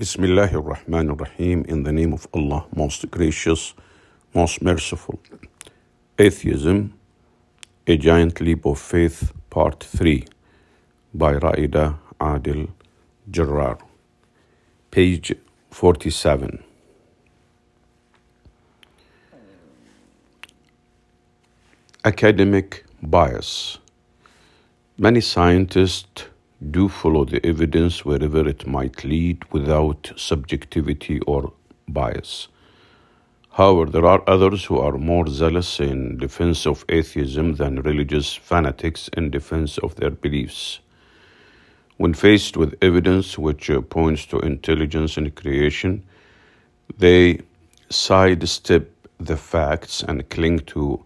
Bismillah ar-Rahman ar-Rahim, in the name of Allah, most gracious, most merciful. Atheism, A Giant Leap of Faith, Part 3, by Raida Adil Jarrar. Page 47. Academic bias. Many scientists do follow the evidence wherever it might lead without subjectivity or bias. However, there are others who are more zealous in defense of atheism than religious fanatics in defense of their beliefs. When faced with evidence which uh, points to intelligence in creation, they sidestep the facts and cling to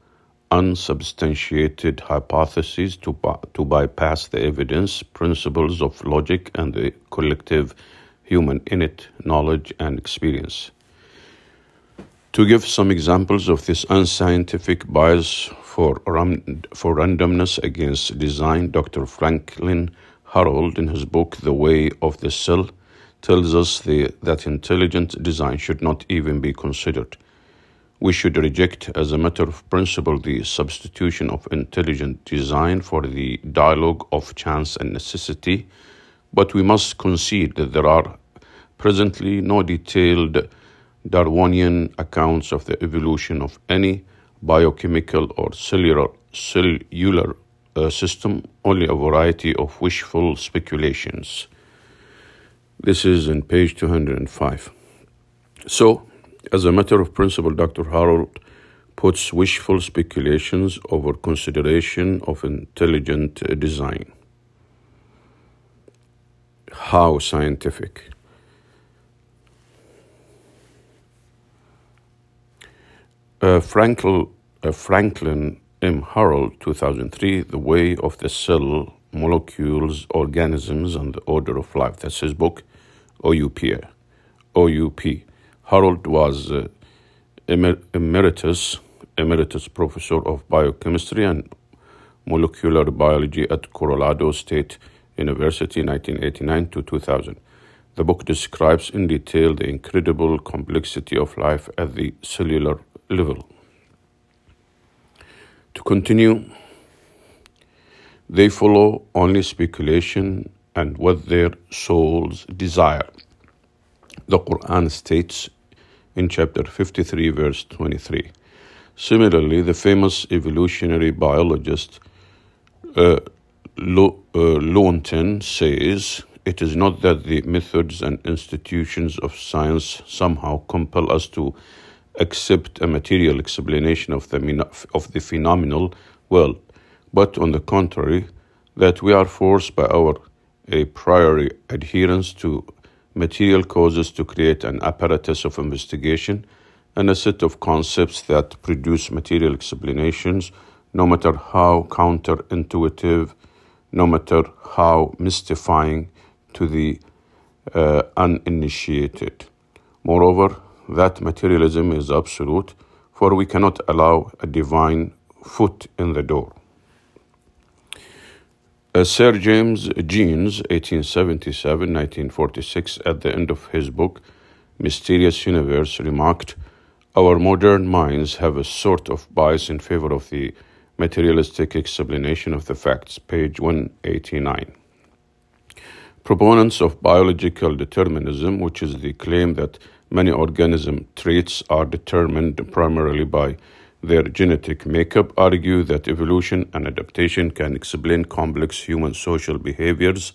unsubstantiated hypotheses to, to bypass the evidence, principles of logic, and the collective human innate knowledge and experience. To give some examples of this unscientific bias for, for randomness against design, Dr. Franklin Harold, in his book The Way of the Cell, tells us the, that intelligent design should not even be considered. We should reject, as a matter of principle, the substitution of intelligent design for the dialogue of chance and necessity, but we must concede that there are presently no detailed Darwinian accounts of the evolution of any biochemical or cellular, cellular uh, system, only a variety of wishful speculations. This is in page 205. So, as a matter of principle, Dr. Harold puts wishful speculations over consideration of intelligent design. How scientific? Uh, Frankel, uh, Franklin M. Harold, 2003, The Way of the Cell, Molecules, Organisms, and the Order of Life. That's his book, OUP. OUP. Harold was uh, emer- emeritus emeritus professor of biochemistry and molecular biology at Colorado State University 1989 to 2000. The book describes in detail the incredible complexity of life at the cellular level. To continue, they follow only speculation and what their souls desire. The Quran states in chapter 53, verse 23. Similarly, the famous evolutionary biologist uh, Lo- uh, says it is not that the methods and institutions of science somehow compel us to accept a material explanation of the, of the phenomenal world, but on the contrary, that we are forced by our a priori adherence to material causes to create an apparatus of investigation and a set of concepts that produce material explanations, no matter how counterintuitive, no matter how mystifying to the uh, uninitiated. Moreover, that materialism is absolute, for we cannot allow a divine foot in the door. Uh, Sir James Jeans, 1877-1946, at the end of his book Mysterious Universe, remarked, Our modern minds have a sort of bias in favor of the materialistic explanation of the facts, page 189. Proponents of biological determinism, which is the claim that many organism traits are determined primarily by their genetic makeup argue that evolution and adaptation can explain complex human social behaviors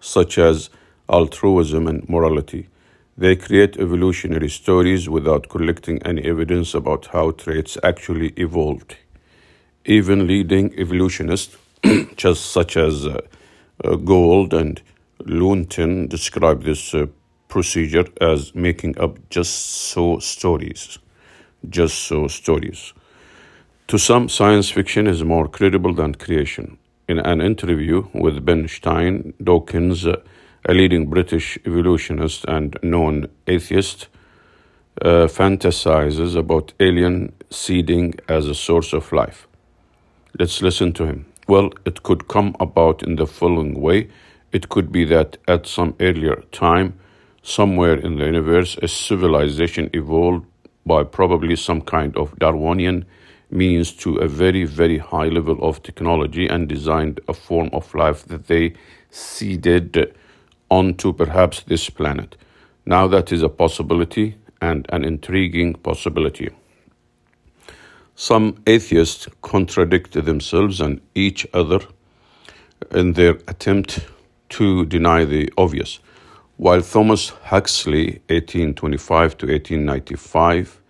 such as altruism and morality. They create evolutionary stories without collecting any evidence about how traits actually evolved. Even leading evolutionists, just such as uh, uh, Gould and Lewontin, describe this uh, procedure as making up just so stories. Just so stories. To some, science fiction is more credible than creation. In an interview with Ben Stein, Dawkins, a leading British evolutionist and known atheist, uh, fantasizes about alien seeding as a source of life. Let's listen to him. Well, it could come about in the following way. It could be that at some earlier time, somewhere in the universe, a civilization evolved by probably some kind of Darwinian means to a very, very high level of technology and designed a form of life that they seeded onto perhaps this planet. Now that is a possibility and an intriguing possibility. Some atheists contradict themselves and each other in their attempt to deny the obvious. While Thomas Huxley, 1825 to 1895,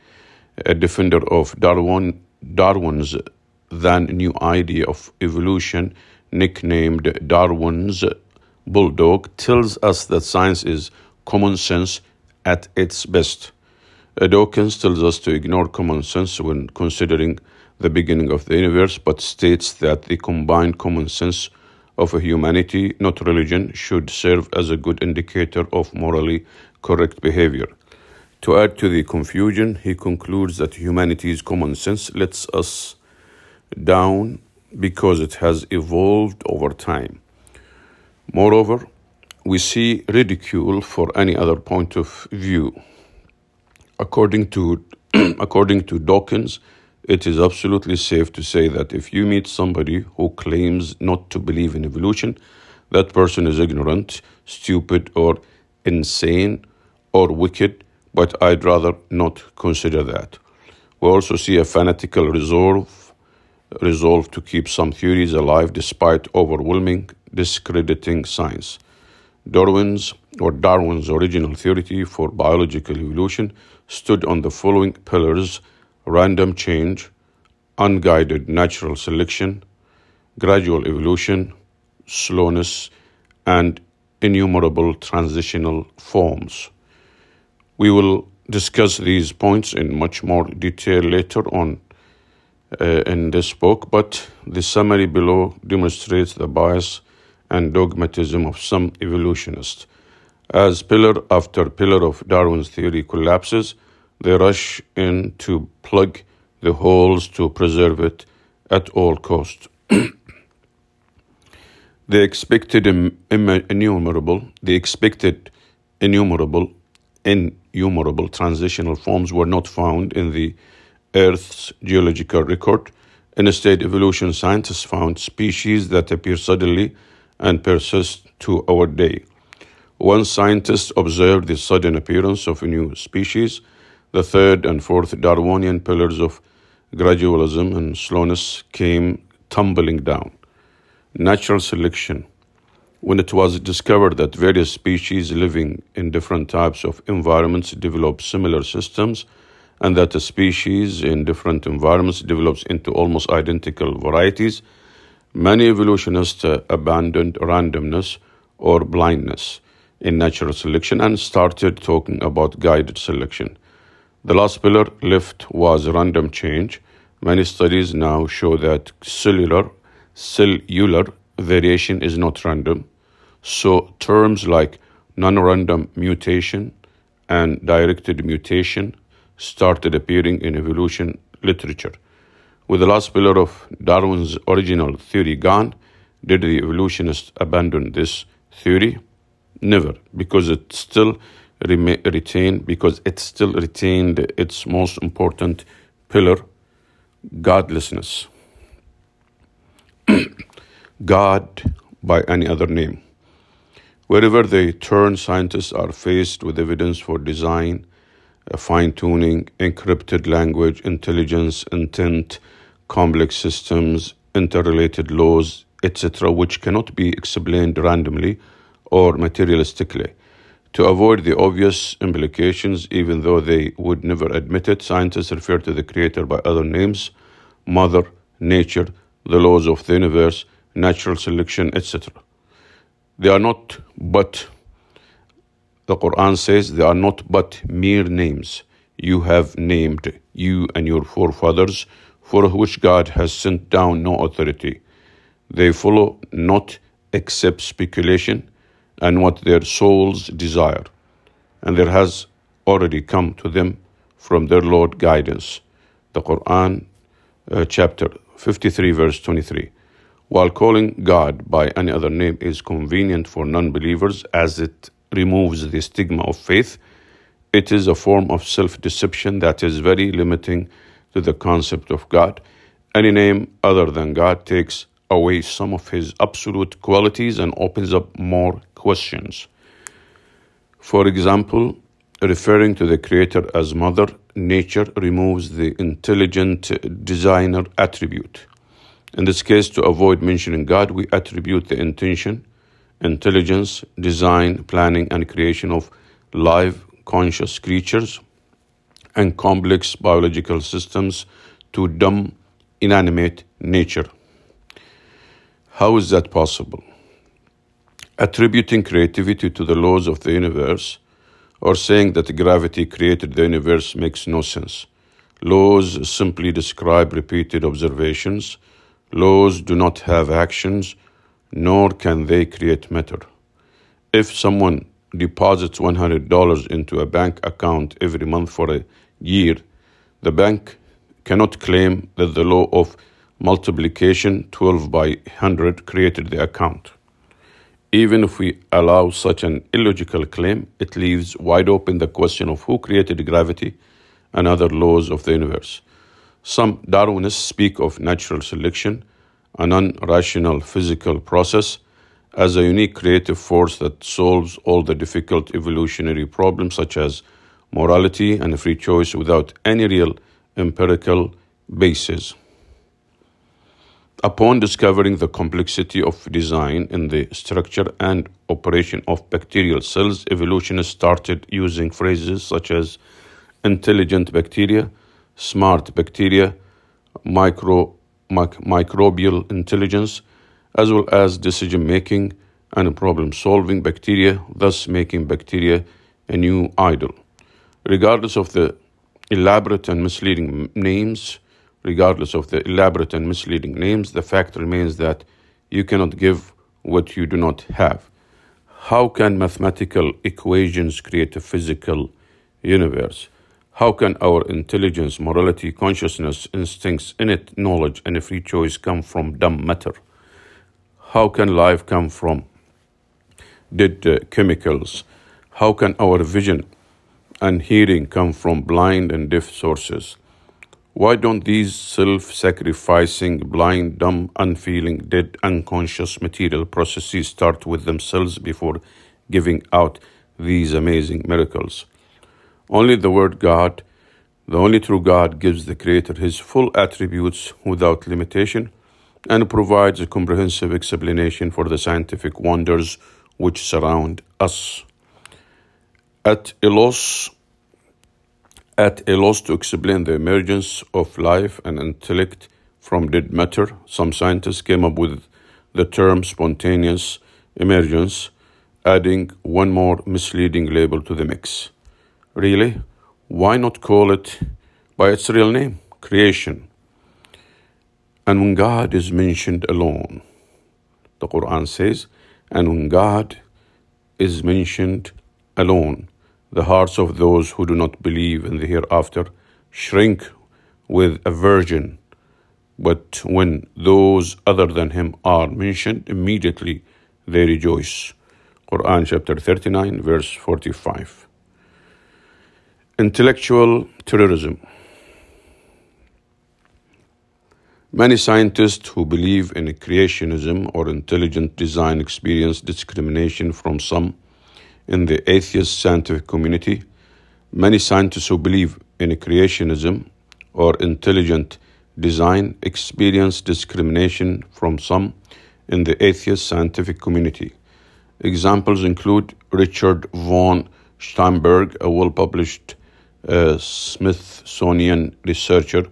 a defender of Darwin, Darwin's then new idea of evolution, nicknamed Darwin's bulldog, tells us that science is common sense at its best. Dawkins tells us to ignore common sense when considering the beginning of the universe, but states that the combined common sense of humanity, not religion, should serve as a good indicator of morally correct behavior. To add to the confusion, he concludes that humanity's common sense lets us down because it has evolved over time. Moreover, we see ridicule for any other point of view. According to, according to Dawkins, it is absolutely safe to say that if you meet somebody who claims not to believe in evolution, that person is ignorant, stupid, or insane or wicked, but I'd rather not consider that. We also see a fanatical resolve, resolve to keep some theories alive despite overwhelming discrediting science. Darwin's or Darwin's original theory for biological evolution stood on the following pillars random change, unguided natural selection, gradual evolution, slowness, and innumerable transitional forms. We will discuss these points in much more detail later on uh, in this book, but the summary below demonstrates the bias and dogmatism of some evolutionists. As pillar after pillar of Darwin's theory collapses, they rush in to plug the holes to preserve it at all cost. the expected innumerable, the expected innumerable, innumerable transitional forms were not found in the Earth's geological record. Instead, evolution scientists found species that appear suddenly and persist to our day. One scientist observed the sudden appearance of a new species. The third and fourth Darwinian pillars of gradualism and slowness came tumbling down. Natural selection. When it was discovered that various species living in different types of environments develop similar systems, and that a species in different environments develops into almost identical varieties, Many evolutionists abandoned randomness or blindness in natural selection and started talking about guided selection. The last pillar left was random change. Many studies now show that cellular cellular variation is not random. So terms like non-random mutation and directed mutation started appearing in evolution literature. With the last pillar of Darwin's original theory gone, did the evolutionists abandon this theory? Never, because it still retained because it still retained its most important pillar, godlessness. God by any other name. Wherever they turn, scientists are faced with evidence for design, fine tuning, encrypted language, intelligence, intent, complex systems, interrelated laws, etc., which cannot be explained randomly or materialistically. To avoid the obvious implications, even though they would never admit it, scientists refer to the Creator by other names Mother, Nature, the laws of the universe, natural selection, etc. They are not but, the Quran says, they are not but mere names you have named, you and your forefathers for which God has sent down no authority. They follow not except speculation and what their souls desire, and there has already come to them from their Lord guidance. The Quran, uh, chapter 53, verse 23. While calling God by any other name is convenient for non believers, as it removes the stigma of faith, it is a form of self deception that is very limiting to the concept of God. Any name other than God takes away some of his absolute qualities and opens up more questions. For example, referring to the Creator as Mother Nature removes the intelligent designer attribute. In this case, to avoid mentioning God, we attribute the intention, intelligence, design, planning, and creation of live conscious creatures and complex biological systems to dumb, inanimate nature. How is that possible? Attributing creativity to the laws of the universe or saying that gravity created the universe makes no sense. Laws simply describe repeated observations. Laws do not have actions, nor can they create matter. If someone deposits $100 into a bank account every month for a year, the bank cannot claim that the law of multiplication 12 by 100 created the account. Even if we allow such an illogical claim, it leaves wide open the question of who created gravity and other laws of the universe. Some Darwinists speak of natural selection, a non rational physical process, as a unique creative force that solves all the difficult evolutionary problems such as morality and free choice without any real empirical basis. Upon discovering the complexity of design in the structure and operation of bacterial cells, evolutionists started using phrases such as intelligent bacteria, smart bacteria, micro, mic, microbial intelligence, as well as decision making and problem solving bacteria, thus making bacteria a new idol. Regardless of the elaborate and misleading names, regardless of the elaborate and misleading names, the fact remains that you cannot give what you do not have. How can mathematical equations create a physical universe? How can our intelligence, morality, consciousness, instincts, innate knowledge, and free choice come from dumb matter? How can life come from dead uh, chemicals? How can our vision and hearing come from blind and deaf sources? Why don't these self sacrificing, blind, dumb, unfeeling, dead, unconscious material processes start with themselves before giving out these amazing miracles? Only the Word God, the only true God, gives the Creator His full attributes without limitation and provides a comprehensive explanation for the scientific wonders which surround us. At a loss at a loss to explain the emergence of life and intellect from dead matter, some scientists came up with the term spontaneous emergence, adding one more misleading label to the mix. Really? Why not call it by its real name, creation? And when God is mentioned alone, the Quran says, and when God is mentioned alone, the hearts of those who do not believe in the hereafter shrink with aversion. But when those other than him are mentioned, immediately they rejoice. Quran chapter 39, verse 45. Intellectual terrorism. Many scientists who believe in creationism or intelligent design experience discrimination from some in the atheist scientific community, many scientists who believe in creationism or intelligent design experience discrimination from some in the atheist scientific community. Examples include Richard von Sternberg, a well published uh, Smithsonian researcher,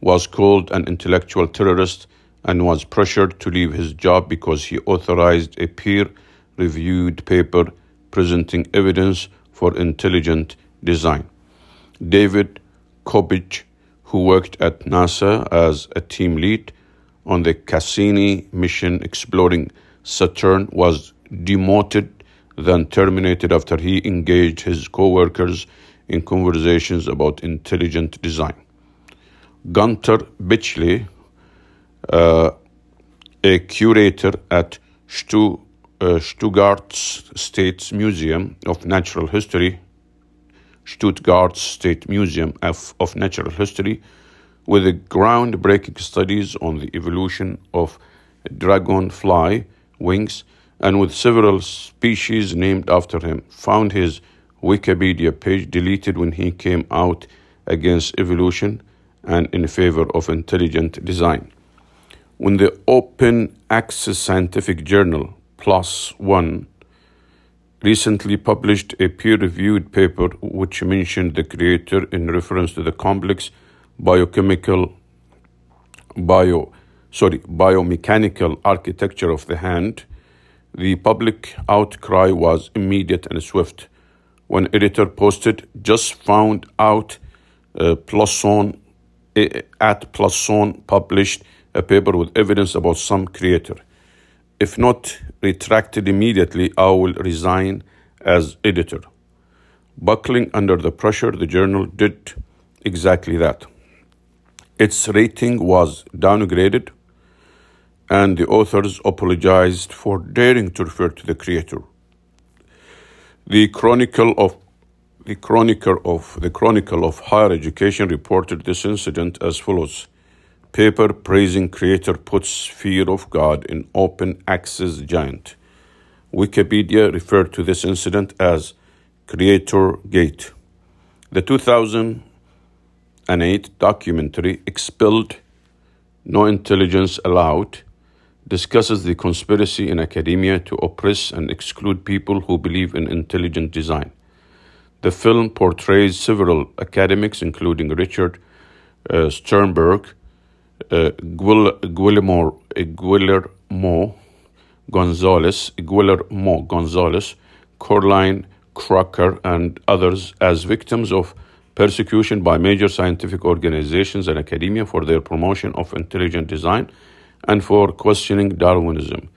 was called an intellectual terrorist and was pressured to leave his job because he authorized a peer reviewed paper presenting evidence for intelligent design. David Coppedge, who worked at NASA as a team lead on the Cassini mission exploring Saturn, was demoted, then terminated after he engaged his co workers in conversations about intelligent design. Gunter Bechly, uh, a curator at Stu uh, Stuttgart State Museum of Natural History, Stuttgart State Museum of, of Natural History, with groundbreaking studies on the evolution of dragonfly wings and with several species named after him, found his Wikipedia page deleted when he came out against evolution and in favor of intelligent design. When the Open Access Scientific Journal One recently published a peer reviewed paper which mentioned the creator in reference to the complex biochemical bio sorry biomechanical architecture of the hand the public outcry was immediate and swift when editor posted just found out uh, eh, at PLOS ONE published a paper with evidence about some creator. If not retracted immediately, I will resign as editor. Buckling under the pressure, the journal did exactly that. Its rating was downgraded, and the authors apologized for daring to refer to the creator. The Chronicle of the Chronicle of the Chronicle of Higher Education reported this incident as follows: Paper praising creator puts fear of God in open access giant. Wikipedia referred to this incident as Creator Gate. The 2008 documentary Expelled No Intelligence Allowed discusses the conspiracy in academia to oppress and exclude people who believe in intelligent design. The film portrays several academics, including Richard uh, Sternberg, uh, Guillermo, Guillermo Gonzalez, Guillermo Gonzalez, Caroline Crocker, and others, as victims of persecution by major scientific organizations and academia for their promotion of intelligent design and for questioning Darwinism.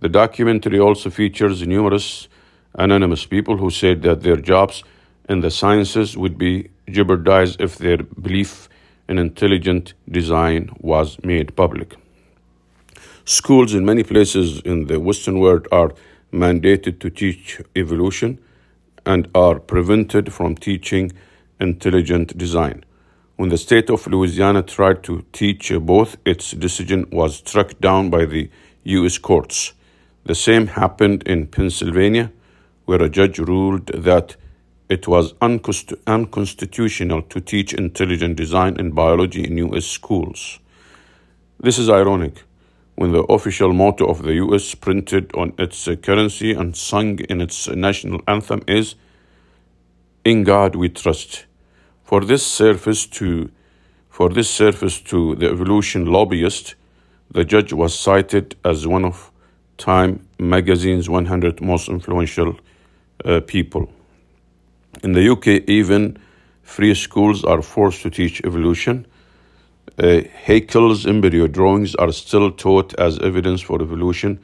The documentary also features numerous anonymous people who said that their jobs in the sciences would be jeopardized if their belief in intelligent design was made public. Schools in many places in the Western world are mandated to teach evolution and are prevented from teaching intelligent design. When the state of Louisiana tried to teach both, its decision was struck down by the U.S. courts. The same happened in Pennsylvania, where a judge ruled that it was unconstitutional to teach intelligent design and biology in U.S. schools. This is ironic when the official motto of the U.S. printed on its currency and sung in its national anthem is In God we trust. For this service to for this service to the evolution lobbyist, the judge was cited as one of Time magazine's 100 most influential uh, people. In the UK, even free schools are forced to teach evolution. Uh, Haeckel's embryo drawings are still taught as evidence for evolution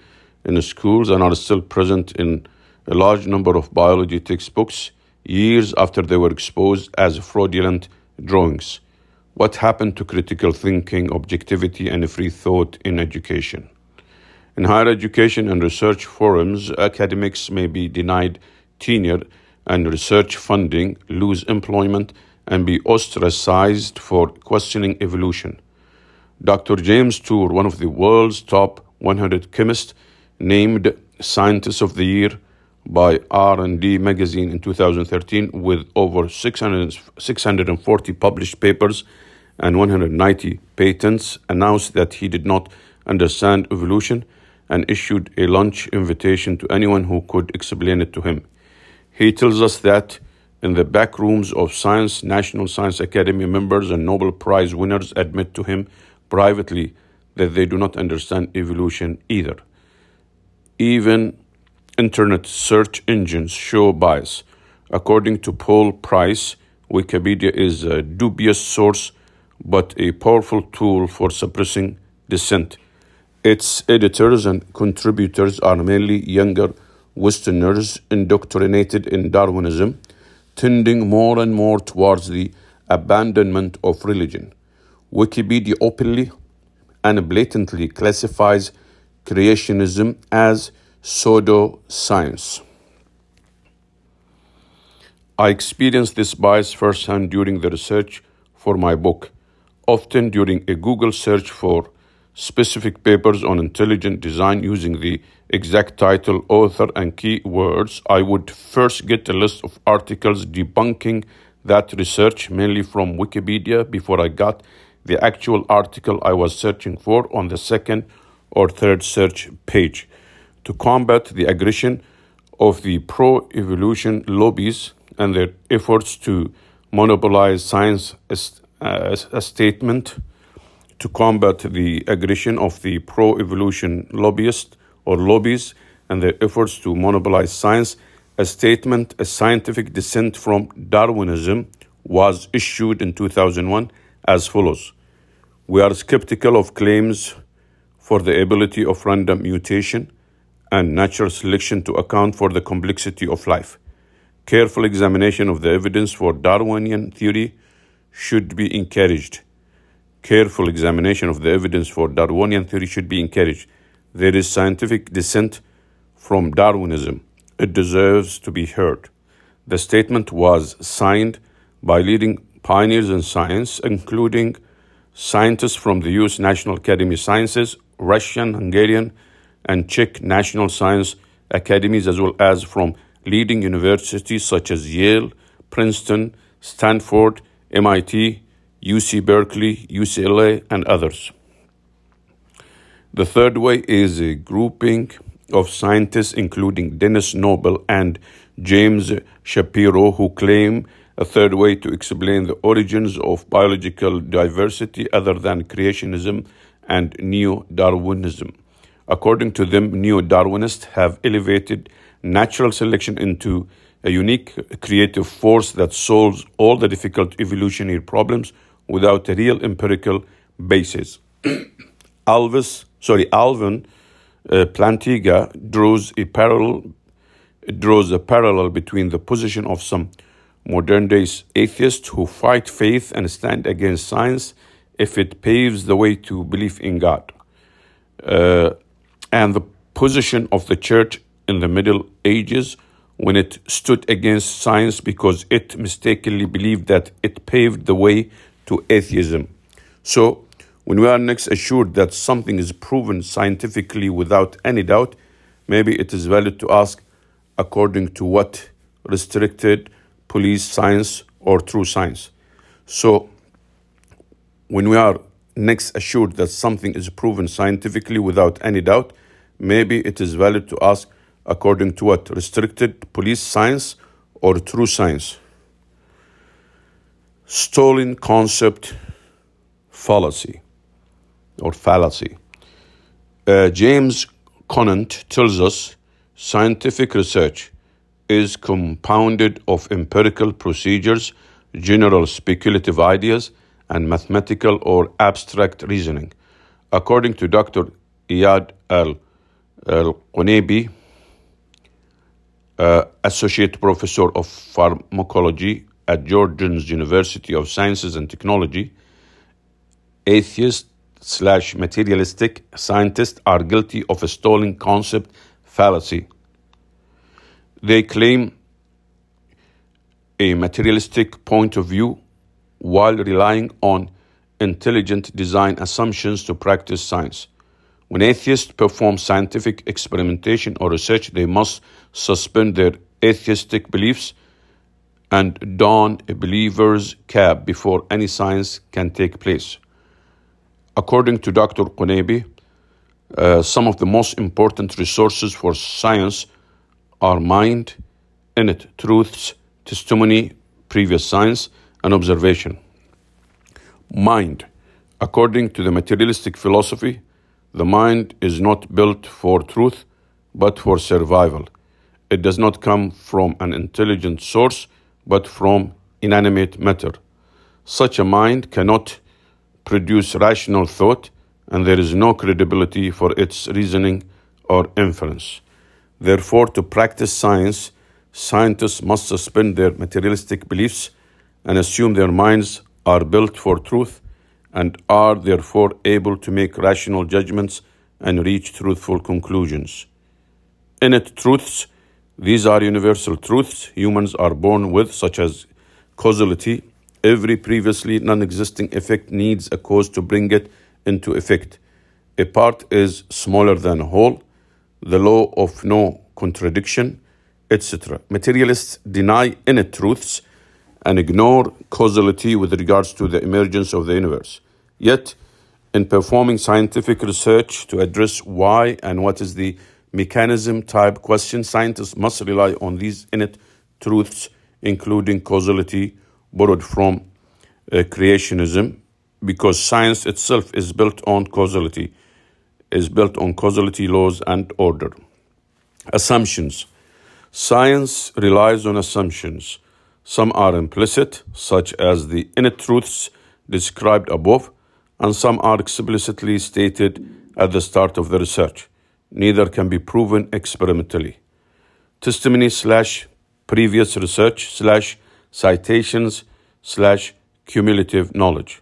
in schools and are still present in a large number of biology textbooks years after they were exposed as fraudulent drawings. What happened to critical thinking, objectivity, and free thought in education? In higher education and research forums, academics may be denied tenure and research funding, lose employment, and be ostracized for questioning evolution. Dr. James Tour, one of the world's top 100 chemists, named Scientist of the Year by R&D magazine in 2013 with over 600, 640 published papers and 190 patents announced that he did not understand evolution and issued a lunch invitation to anyone who could explain it to him. He tells us that in the back rooms of science, National Science Academy members and Nobel Prize winners admit to him privately that they do not understand evolution either. Even Internet search engines show bias. According to Paul Price, Wikipedia is a dubious source but a powerful tool for suppressing dissent. Its editors and contributors are mainly younger Westerners indoctrinated in Darwinism, tending more and more towards the abandonment of religion. Wikipedia openly and blatantly classifies creationism as pseudoscience. I experienced this bias firsthand during the research for my book, often during a Google search for specific papers on intelligent design using the exact title, author, and keywords, I would first get a list of articles debunking that research, mainly from Wikipedia, before I got the actual article I was searching for on the second or third search page. To combat the aggression of the pro evolution lobbies and their efforts to monopolize science as, a statement, to combat the aggression of the pro evolution lobbyists or lobbies and their efforts to monopolize science, a statement, a scientific dissent from Darwinism, was issued in 2001 as follows. We are skeptical of claims for the ability of random mutation and natural selection to account for the complexity of life. Careful examination of the evidence for Darwinian theory should be encouraged careful examination of the evidence for Darwinian theory should be encouraged. There is scientific dissent from Darwinism. It deserves to be heard. The statement was signed by leading pioneers in science, including scientists from the US National Academy of Sciences, Russian, Hungarian, and Czech National Science Academies, as well as from leading universities such as Yale, Princeton, Stanford, MIT, UC Berkeley, UCLA, and others. The third way is a grouping of scientists, including Denis Noble and James Shapiro, who claim a third way to explain the origins of biological diversity other than creationism and neo Darwinism. According to them, neo Darwinists have elevated natural selection into a unique creative force that solves all the difficult evolutionary problems without a real empirical basis. Alvis, sorry, Alvin uh, Plantinga draws a parallel draws a parallel between the position of some modern day atheists who fight faith and stand against science if it paves the way to belief in God, uh, and the position of the church in the Middle Ages when it stood against science because it mistakenly believed that it paved the way to atheism. So, when we are next assured that something is proven scientifically without any doubt, maybe it is valid to ask according to what restricted police science or true science. So, when we are next assured that something is proven scientifically without any doubt, maybe it is valid to ask according to what restricted police science or true science stolen concept fallacy or fallacy. Uh, James Conant tells us scientific research is compounded of empirical procedures, general speculative ideas, and mathematical or abstract reasoning. According to Dr. Iyad al Uh, Associate Professor of Pharmacology at Jordan's University of Sciences and Technology, atheist slash materialistic scientists are guilty of a stolen concept fallacy. They claim a materialistic point of view while relying on intelligent design assumptions to practice science. When atheists perform scientific experimentation or research, they must suspend their atheistic beliefs and don a believer's cap before any science can take place. According to Dr. Qunaibi, uh, some of the most important resources for science are mind, innate truths, testimony, previous science, and observation. Mind. According to the materialistic philosophy, the mind is not built for truth, but for survival. It does not come from an intelligent source, but from inanimate matter. Such a mind cannot produce rational thought, and there is no credibility for its reasoning or inference. Therefore, to practice science, scientists must suspend their materialistic beliefs and assume their minds are built for truth and are therefore able to make rational judgments and reach truthful conclusions. innate truths. These are universal truths humans are born with, such as causality. Every previously non existing effect needs a cause to bring it into effect. A part is smaller than a whole, the law of no contradiction, etc. Materialists deny innate truths and ignore causality with regards to the emergence of the universe. Yet, in performing scientific research to address why and what is the mechanism type question, scientists must rely on these innate truths, including causality borrowed from uh, creationism, because science itself is built on causality, is built on causality laws and order. Assumptions. Science relies on assumptions. Some are implicit, such as the innate truths described above, and some are explicitly stated at the start of the research. Neither can be proven experimentally. Testimony slash previous research slash citations slash cumulative knowledge.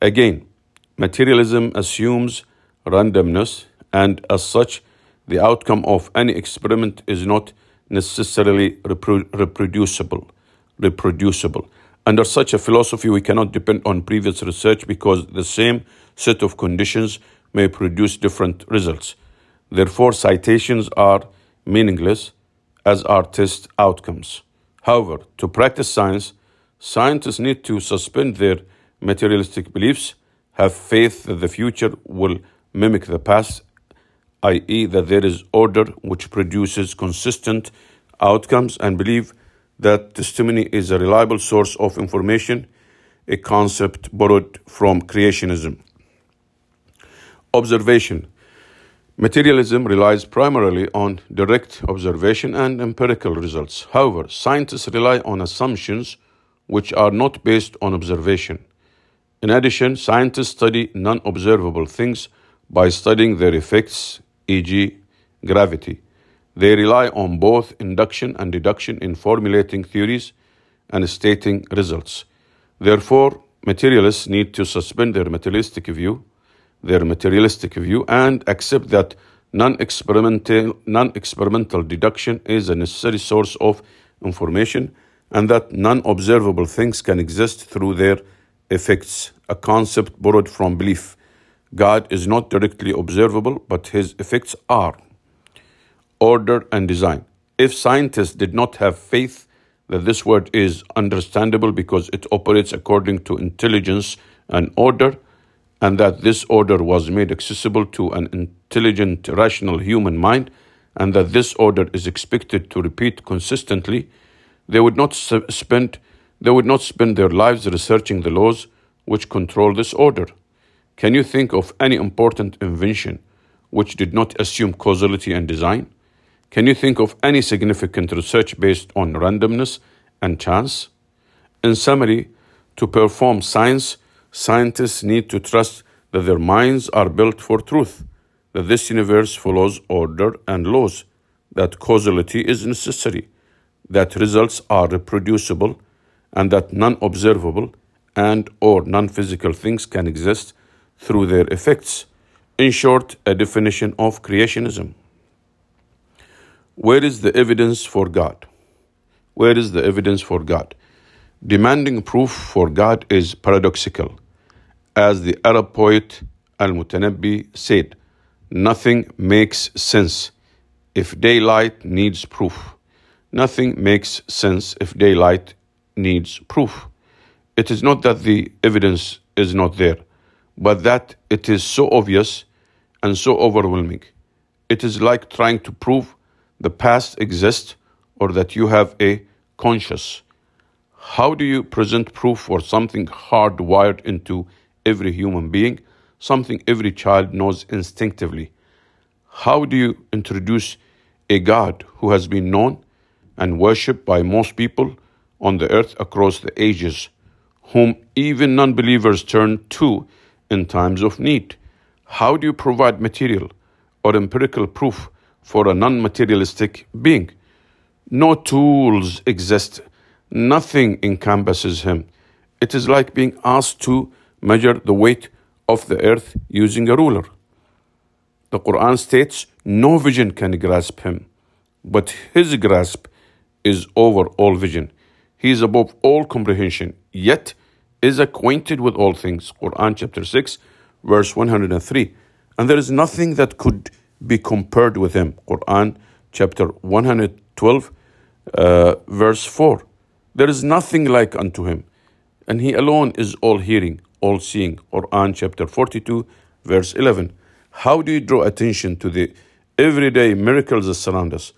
Again, materialism assumes randomness, and as such, the outcome of any experiment is not necessarily repro- reproducible reproducible. Under such a philosophy, we cannot depend on previous research because the same set of conditions may produce different results. Therefore, citations are meaningless, as are test outcomes. However, to practice science, scientists need to suspend their materialistic beliefs, have faith that the future will mimic the past, i.e., that there is order which produces consistent outcomes, and believe that testimony is a reliable source of information, a concept borrowed from creationism. Observation Materialism relies primarily on direct observation and empirical results. However, scientists rely on assumptions which are not based on observation. In addition, scientists study non observable things by studying their effects, e.g., gravity. They rely on both induction and deduction in formulating theories and stating results. Therefore, materialists need to suspend their materialistic view, their materialistic view, and accept that non-experimental, non-experimental deduction is a necessary source of information and that non-observable things can exist through their effects, a concept borrowed from belief. God is not directly observable, but his effects are order, and design. If scientists did not have faith that this word is understandable because it operates according to intelligence and order, and that this order was made accessible to an intelligent, rational human mind, and that this order is expected to repeat consistently, they would not spend they would not spend their lives researching the laws which control this order. Can you think of any important invention which did not assume causality and design? Can you think of any significant research based on randomness and chance? In summary, to perform science, scientists need to trust that their minds are built for truth, that this universe follows order and laws, that causality is necessary, that results are reproducible, and that non-observable and or non-physical things can exist through their effects. In short, a definition of creationism. Where is the evidence for God? Where is the evidence for God? Demanding proof for God is paradoxical. As the Arab poet Al Mutanabbi said, nothing makes sense if daylight needs proof. Nothing makes sense if daylight needs proof. It is not that the evidence is not there, but that it is so obvious and so overwhelming. It is like trying to prove the past exists or that you have a conscious. How do you present proof for something hardwired into every human being, something every child knows instinctively? How do you introduce a God who has been known and worshipped by most people on the earth across the ages, whom even non believers turn to in times of need? How do you provide material or empirical proof for a non materialistic being. No tools exist, nothing encompasses him. It is like being asked to measure the weight of the earth using a ruler. The Quran states no vision can grasp him. but his grasp is over all vision. He is above all comprehension, yet is acquainted with all things. Quran chapter 6, verse 103. And there is nothing that could be compared with him. Quran chapter 112, uh, verse 4. There is nothing like unto him, and he alone is all hearing, all seeing. Quran chapter 42, verse 11. How do you draw attention to the everyday miracles that surround us?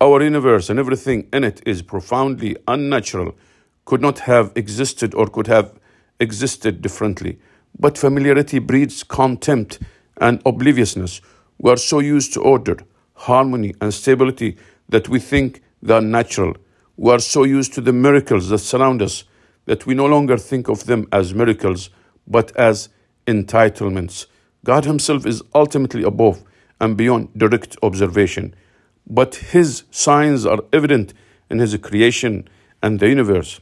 Our universe and everything in it is profoundly unnatural, could not have existed or could have existed differently. But familiarity breeds contempt and obliviousness. We are so used to order, harmony, and stability that we think they are natural. We are so used to the miracles that surround us that we no longer think of them as miracles, but as entitlements. God Himself is ultimately above and beyond direct observation, but His signs are evident in His creation and the universe.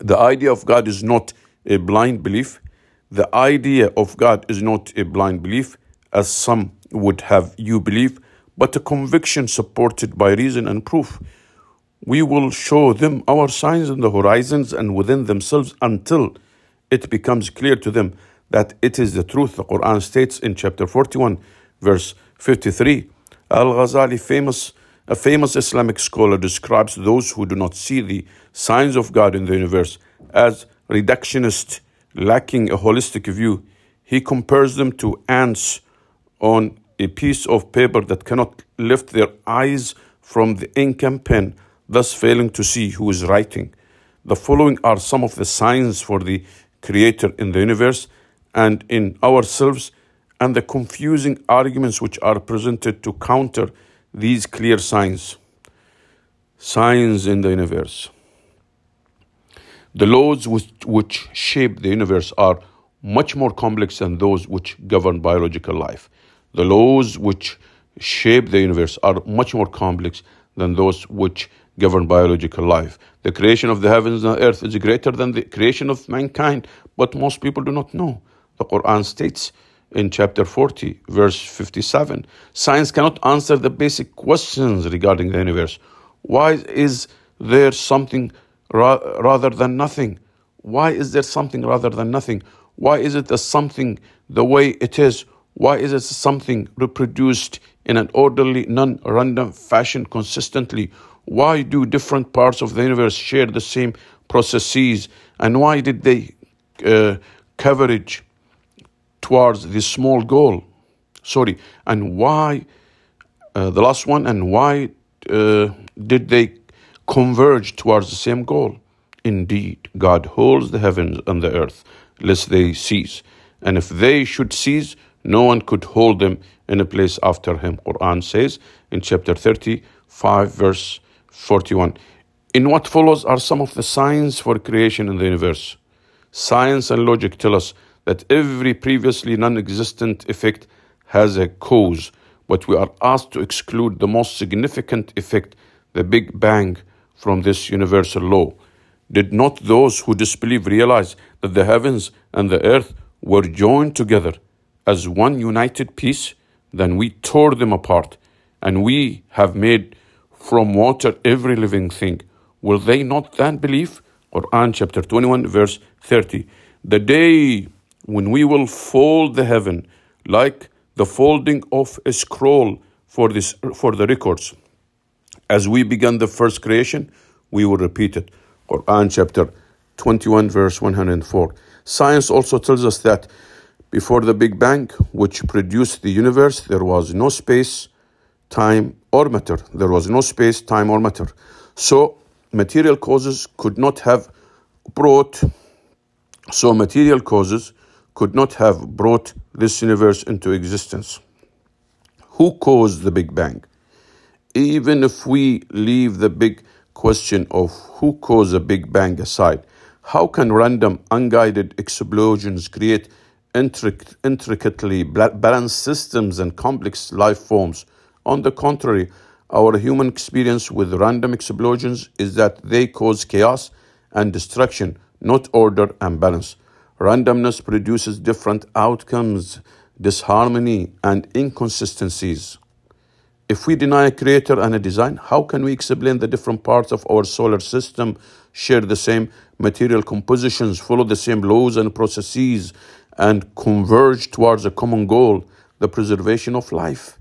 The idea of God is not a blind belief. The idea of God is not a blind belief, as some would have you believe, but a conviction supported by reason and proof. We will show them our signs in the horizons and within themselves until it becomes clear to them that it is the truth. The Quran states in chapter 41, verse 53. Al Ghazali, famous, a famous Islamic scholar, describes those who do not see the signs of God in the universe as reductionist, lacking a holistic view. He compares them to ants on a piece of paper that cannot lift their eyes from the ink and pen, thus failing to see who is writing. The following are some of the signs for the Creator in the universe and in ourselves, and the confusing arguments which are presented to counter these clear signs. Signs in the universe. The laws which, which shape the universe are much more complex than those which govern biological life. The laws which shape the universe are much more complex than those which govern biological life. The creation of the heavens and earth is greater than the creation of mankind, but most people do not know. The Quran states in chapter 40, verse 57 science cannot answer the basic questions regarding the universe. Why is there something ra- rather than nothing? Why is there something rather than nothing? Why is it a something the way it is? Why is it something reproduced in an orderly, non random fashion consistently? Why do different parts of the universe share the same processes? And why did they uh, coverage towards this small goal? Sorry, and why, uh, the last one, and why uh, did they converge towards the same goal? Indeed, God holds the heavens and the earth, lest they cease. And if they should cease, no one could hold them in a place after him. Quran says in chapter 35, verse 41. In what follows are some of the signs for creation in the universe. Science and logic tell us that every previously non existent effect has a cause, but we are asked to exclude the most significant effect, the Big Bang, from this universal law. Did not those who disbelieve realize that the heavens and the earth were joined together as one united piece? Then we tore them apart, and we have made from water every living thing. Will they not then believe? Quran chapter 21, verse 30. The day when we will fold the heaven like the folding of a scroll for, this, for the records. As we began the first creation, we will repeat it. Quran chapter 21, verse 104. Science also tells us that before the Big Bang, which produced the universe, there was no space, time, or matter. There was no space, time, or matter. So, material causes could not have brought, so material causes could not have brought this universe into existence. Who caused the Big Bang? Even if we leave the big question of who caused the Big Bang aside, how can random, unguided explosions create intric- intricately balanced systems and complex life forms. On the contrary, our human experience with random explosions is that they cause chaos and destruction, not order and balance. Randomness produces different outcomes, disharmony, and inconsistencies. If we deny a creator and a design, how can we explain the different parts of our solar system share the same material compositions, follow the same laws and processes, and converge towards a common goal, the preservation of life?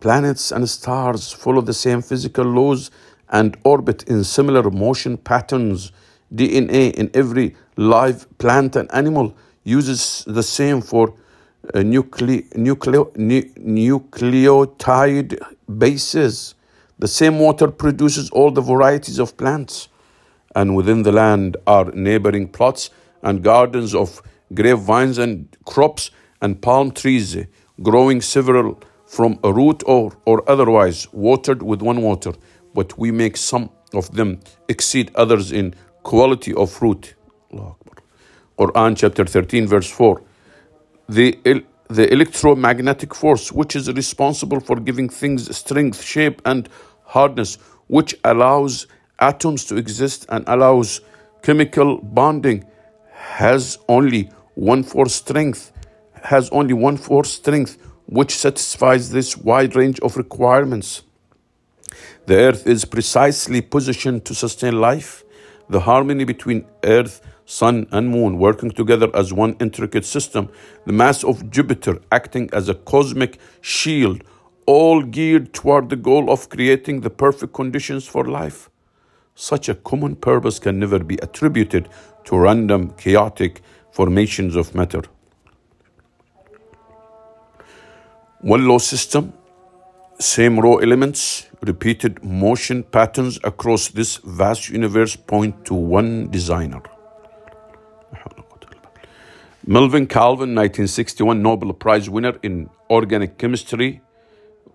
Planets and stars follow the same physical laws and orbit in similar motion patterns. DNA in every live plant and animal uses the same for uh, nucle- nucleo- nu- nucleotide bases. The same water produces all the varieties of plants. And within the land are neighboring plots and gardens of grapevines and crops and palm trees growing several from a root or, or otherwise watered with one water. But we make some of them exceed others in quality of fruit. Quran chapter 13 verse 4 the, the electromagnetic force, which is responsible for giving things strength, shape, and hardness, which allows atoms to exist and allows chemical bonding, has only one force strength, has only one force strength, which satisfies this wide range of requirements. The earth is precisely positioned to sustain life. The harmony between earth sun, and moon working together as one intricate system, the mass of Jupiter acting as a cosmic shield, all geared toward the goal of creating the perfect conditions for life. Such a common purpose can never be attributed to random, chaotic formations of matter. One law system, same raw elements, repeated motion patterns across this vast universe point to one designer. Melvin Calvin, 1961 Nobel Prize winner in organic chemistry,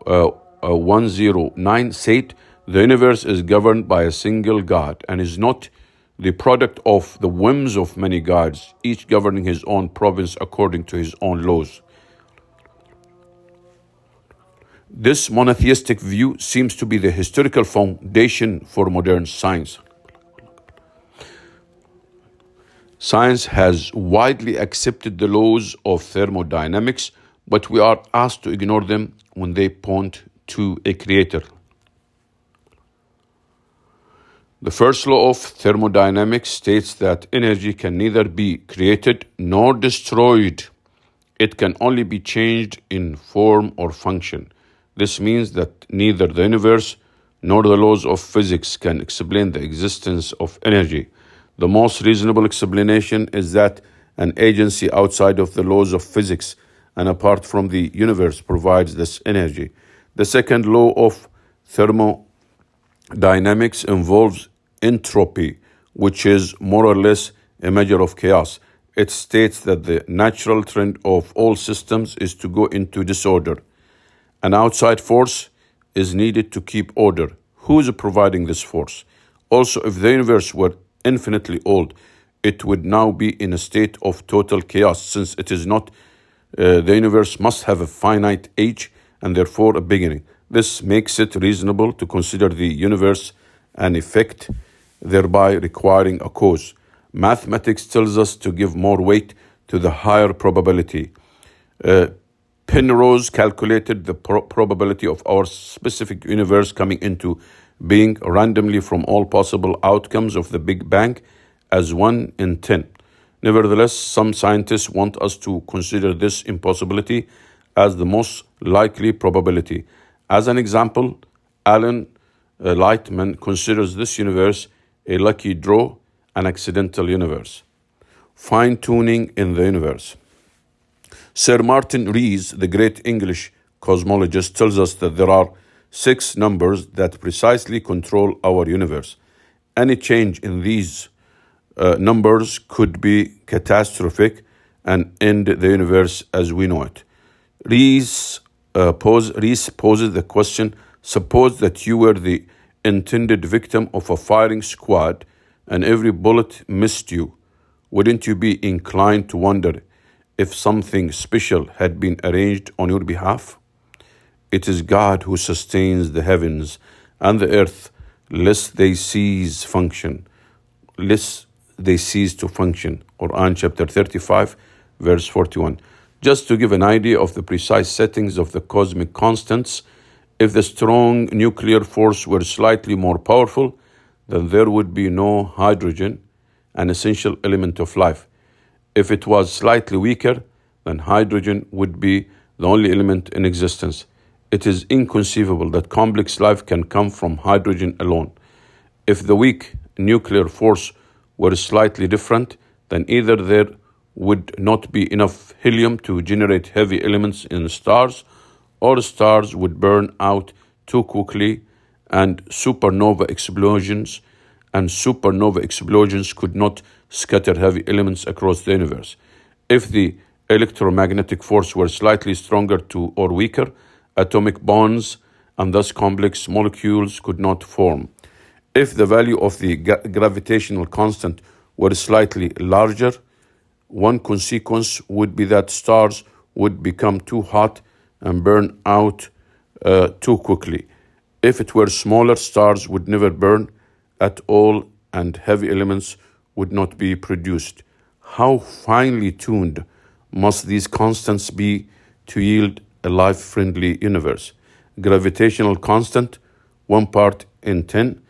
uh, uh, 109, said, The universe is governed by a single God and is not the product of the whims of many gods, each governing his own province according to his own laws. This monotheistic view seems to be the historical foundation for modern science. Science has widely accepted the laws of thermodynamics, but we are asked to ignore them when they point to a creator. The first law of thermodynamics states that energy can neither be created nor destroyed. It can only be changed in form or function. This means that neither the universe nor the laws of physics can explain the existence of energy. The most reasonable explanation is that an agency outside of the laws of physics and apart from the universe provides this energy. The second law of thermodynamics involves entropy, which is more or less a measure of chaos. It states that the natural trend of all systems is to go into disorder. An outside force is needed to keep order. Who is providing this force? Also, if the universe were infinitely old, it would now be in a state of total chaos since it is not, uh, the universe must have a finite age and therefore a beginning. This makes it reasonable to consider the universe an effect, thereby requiring a cause. Mathematics tells us to give more weight to the higher probability. Uh, Penrose calculated the pro- probability of our specific universe coming into being randomly from all possible outcomes of the Big Bang as 1 in 10. Nevertheless, some scientists want us to consider this impossibility as the most likely probability. As an example, Alan uh, Lightman considers this universe a lucky draw, an accidental universe. Fine tuning in the universe. Sir Martin Rees, the great English cosmologist, tells us that there are six numbers that precisely control our universe. Any change in these uh, numbers could be catastrophic and end the universe as we know it. Rees, uh, pose, Rees poses the question suppose that you were the intended victim of a firing squad and every bullet missed you. Wouldn't you be inclined to wonder if something special had been arranged on your behalf? It is God who sustains the heavens and the earth, lest they cease function, lest they cease to function. Quran chapter 35, verse 41. Just to give an idea of the precise settings of the cosmic constants, If the strong nuclear force were slightly more powerful, then there would be no hydrogen, an essential element of life. If it was slightly weaker, then hydrogen would be the only element in existence. It is inconceivable that complex life can come from hydrogen alone. If the weak nuclear force were slightly different, then either there would not be enough helium to generate heavy elements in stars, or stars would burn out too quickly, and supernova explosions and supernova explosions could not scatter heavy elements across the universe. If the electromagnetic force were slightly stronger to or weaker, atomic bonds and thus complex molecules could not form. If the value of the gravitational constant were slightly larger, one consequence would be that stars would become too hot and burn out uh, too quickly. If it were smaller, stars would never burn at all and heavy elements would not be produced. How finely tuned must these constants be to yield a life friendly universe? Gravitational constant, 1 part in 10.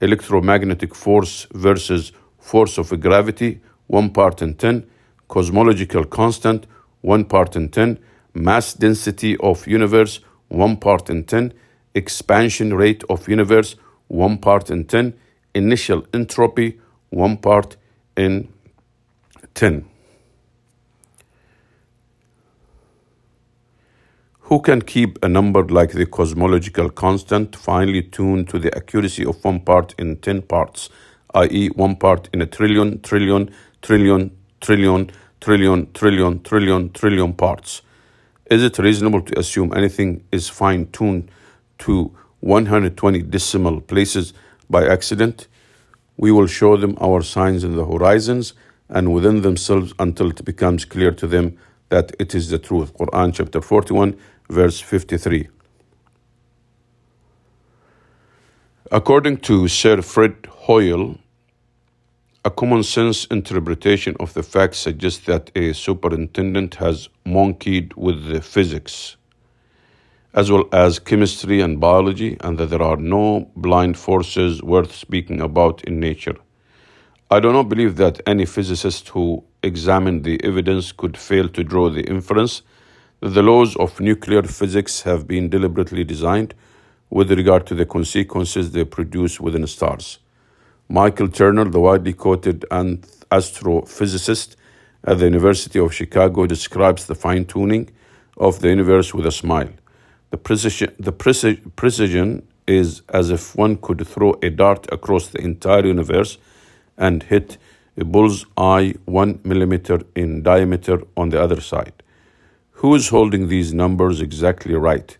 Electromagnetic force versus force of gravity, 1 part in 10. Cosmological constant, 1 part in 10. Mass density of universe, 1 part in 10. Expansion rate of universe, 1 part in 10. Initial entropy, 1 part in 10. Who can keep a number like the cosmological constant finely tuned to the accuracy of one part in 10 parts, i.e., one part in a trillion, trillion, trillion, trillion, trillion, trillion, trillion, trillion parts? Is it reasonable to assume anything is fine tuned to 120 decimal places by accident? We will show them our signs in the horizons and within themselves until it becomes clear to them that it is the truth. Quran chapter 41, verse 53. According to Sir Fred Hoyle, a common sense interpretation of the facts suggests that a superintendent has monkeyed with the physics as well as chemistry and biology, and that there are no blind forces worth speaking about in nature. I do not believe that any physicist who examined the evidence could fail to draw the inference that the laws of nuclear physics have been deliberately designed with regard to the consequences they produce within stars. Michael Turner, the widely quoted astrophysicist at the University of Chicago, describes the fine tuning of the universe with a smile. The precision, the precision is as if one could throw a dart across the entire universe and hit a bull's eye one millimeter in diameter on the other side. Who is holding these numbers exactly right,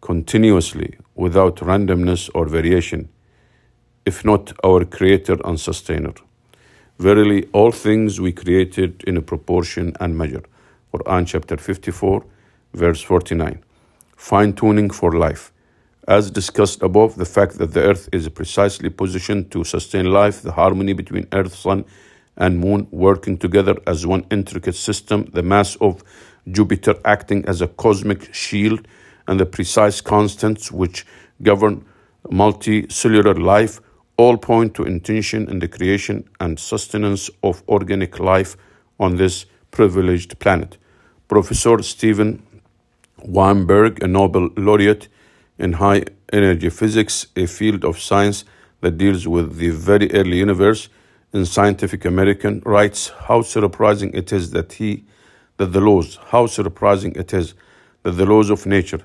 continuously, without randomness or variation, if not our Creator and Sustainer? Verily, all things we created in a proportion and measure. Quran chapter 54, verse 49. Fine tuning for life. As discussed above, the fact that the earth is precisely positioned to sustain life, the harmony between earth, sun, and moon working together as one intricate system, the mass of Jupiter acting as a cosmic shield, and the precise constants which govern multicellular life all point to intention in the creation and sustenance of organic life on this privileged planet. Professor Steven Weinberg, a Nobel laureate in high energy physics, a field of science that deals with the very early universe, in Scientific American writes how surprising it is that he that the laws, how surprising it is that the laws of nature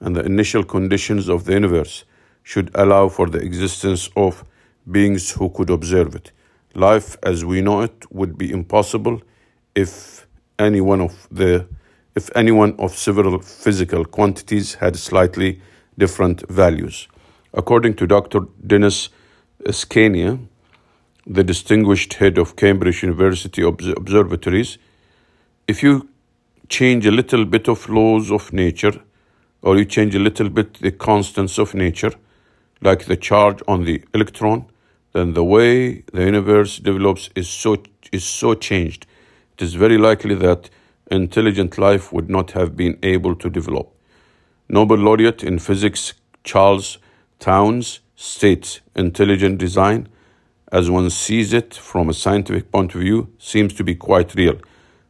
and the initial conditions of the universe should allow for the existence of beings who could observe it. Life as we know it would be impossible if any one of the if any one of several physical quantities had slightly different values. According to Dr. Dennis Sciama, the distinguished head of Cambridge University Observatories, if you change a little bit of laws of nature, or you change a little bit the constants of nature, like the charge on the electron, then the way the universe develops is so is so changed. It is very likely that intelligent life would not have been able to develop. Nobel laureate in physics Charles Townes states intelligent design, as one sees it from a scientific point of view, seems to be quite real.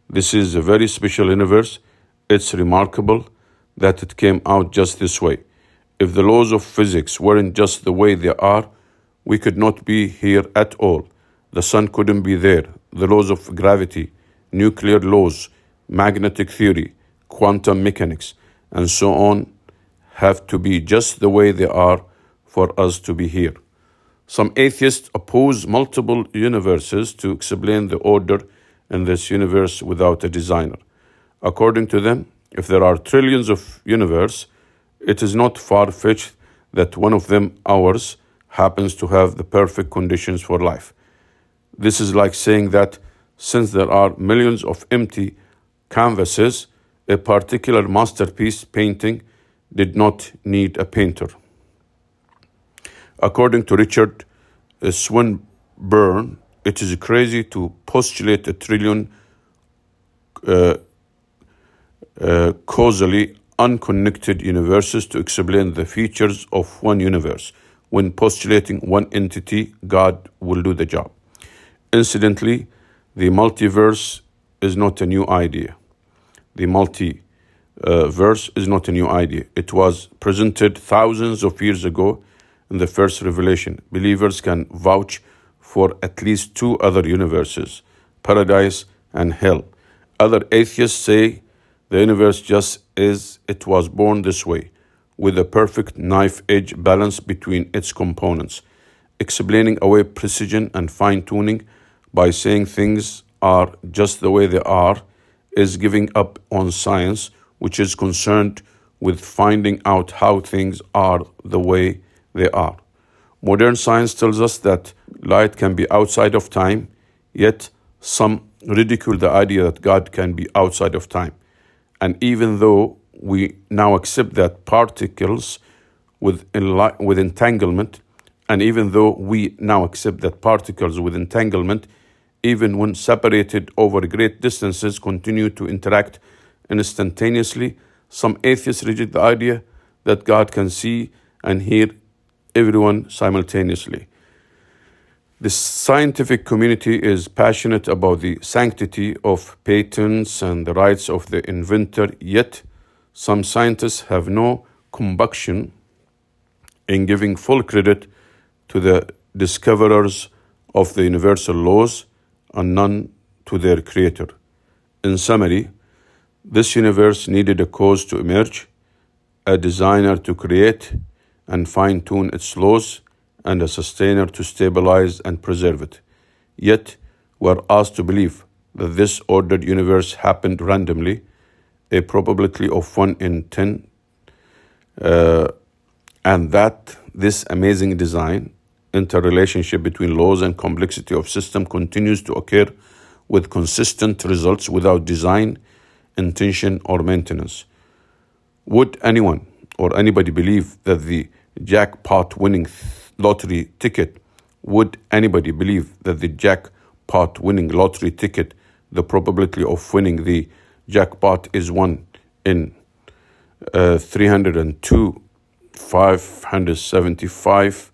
This is a very special universe. It's remarkable that it came out just this way. If the laws of physics weren't just the way they are, we could not be here at all. The sun couldn't be there. The laws of gravity, nuclear laws, magnetic theory, quantum mechanics, and so on have to be just the way they are for us to be here. Some atheists oppose multiple universes to explain the order in this universe without a designer. According to them, if there are trillions of universes, it is not far-fetched that one of them, ours, happens to have the perfect conditions for life. This is like saying that since there are millions of empty canvases, a particular masterpiece painting did not need a painter. According to Richard Swinburne, it is crazy to postulate a trillion uh, uh, causally unconnected universes to explain the features of one universe. When postulating one entity, God will do the job. Incidentally, the multiverse is not a new idea. The multiverse is not a new idea. It was presented thousands of years ago in the first revelation. Believers can vouch for at least two other universes paradise and hell. Other atheists say the universe just is, it was born this way, with a perfect knife edge balance between its components, explaining away precision and fine tuning by saying things are just the way they are is giving up on science, which is concerned with finding out how things are the way they are. Modern science tells us that light can be outside of time, yet some ridicule the idea that God can be outside of time. And even though we now accept that particles with, with entanglement, and even though we now accept that particles with entanglement, even when separated over great distances, continue to interact instantaneously, some atheists reject the idea that God can see and hear everyone simultaneously. The scientific community is passionate about the sanctity of patents and the rights of the inventor, yet, some scientists have no compunction in giving full credit to the discoverers of the universal laws and none to their creator. In summary, this universe needed a cause to emerge, a designer to create and fine tune its laws and a sustainer to stabilize and preserve it. Yet, we're asked to believe that this ordered universe happened randomly, a probability of 1 in 10, uh, and that this amazing design, interrelationship between laws and complexity of system continues to occur with consistent results without design, intention, or maintenance. Would anyone or anybody believe that the jackpot winning lottery ticket. Would anybody believe that the jackpot winning lottery ticket, the probability of winning the jackpot is 1 in uh, 302, 575,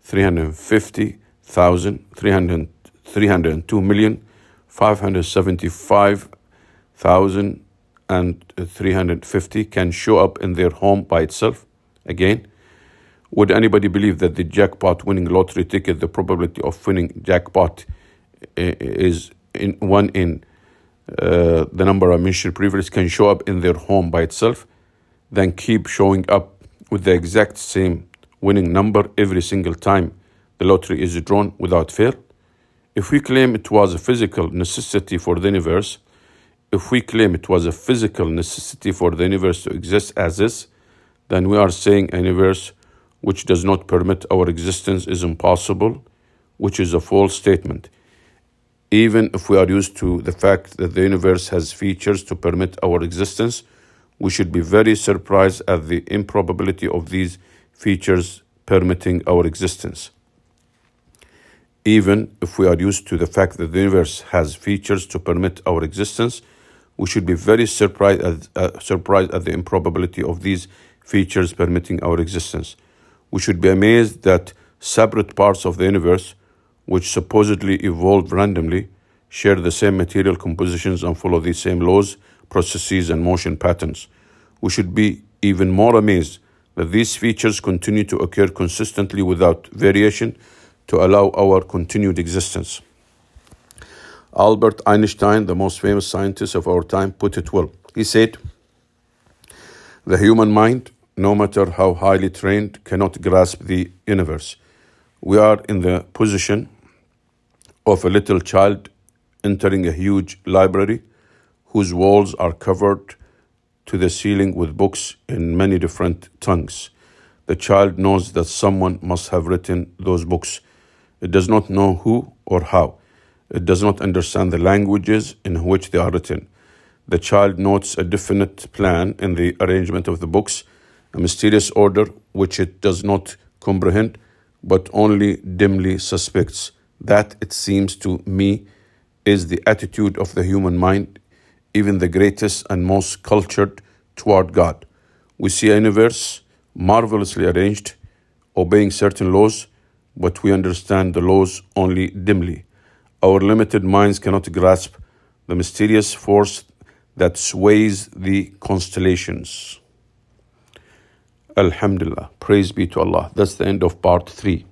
350,000, 300, 302 million, 575,000 and 350 can show up in their home by itself again would anybody believe that the jackpot winning lottery ticket, the probability of winning jackpot eh, is in one in uh, the number I mentioned previously can show up in their home by itself, then keep showing up with the exact same winning number every single time the lottery is drawn without fail? If we claim it was a physical necessity for the universe, if we claim it was a physical necessity for the universe to exist as is, then we are saying universe which does not permit our existence is impossible, which is a false statement. Even if we are used to the fact that the universe has features to permit our existence, we should be very surprised at the improbability of these features permitting our existence. Even if we are used to the fact that the universe has features to permit our existence, we should be very surprised at, uh, surprised at the improbability of these features permitting our existence. We should be amazed that separate parts of the universe, which supposedly evolved randomly, share the same material compositions and follow the same laws, processes, and motion patterns. We should be even more amazed that these features continue to occur consistently without variation to allow our continued existence. Albert Einstein, the most famous scientist of our time, put it well. He said, The human mind, no matter how highly trained, cannot grasp the universe. We are in the position of a little child entering a huge library whose walls are covered to the ceiling with books in many different tongues. The child knows that someone must have written those books. It does not know who or how. It does not understand the languages in which they are written. The child notes a definite plan in the arrangement of the books, a mysterious order which it does not comprehend, but only dimly suspects. That, it seems to me, is the attitude of the human mind even the greatest and most cultured, toward God. We see a universe marvelously arranged, obeying certain laws, but we understand the laws only dimly. Our limited minds cannot grasp the mysterious force that sways the constellations. Alhamdulillah. Praise be to Allah. That's the end of part three.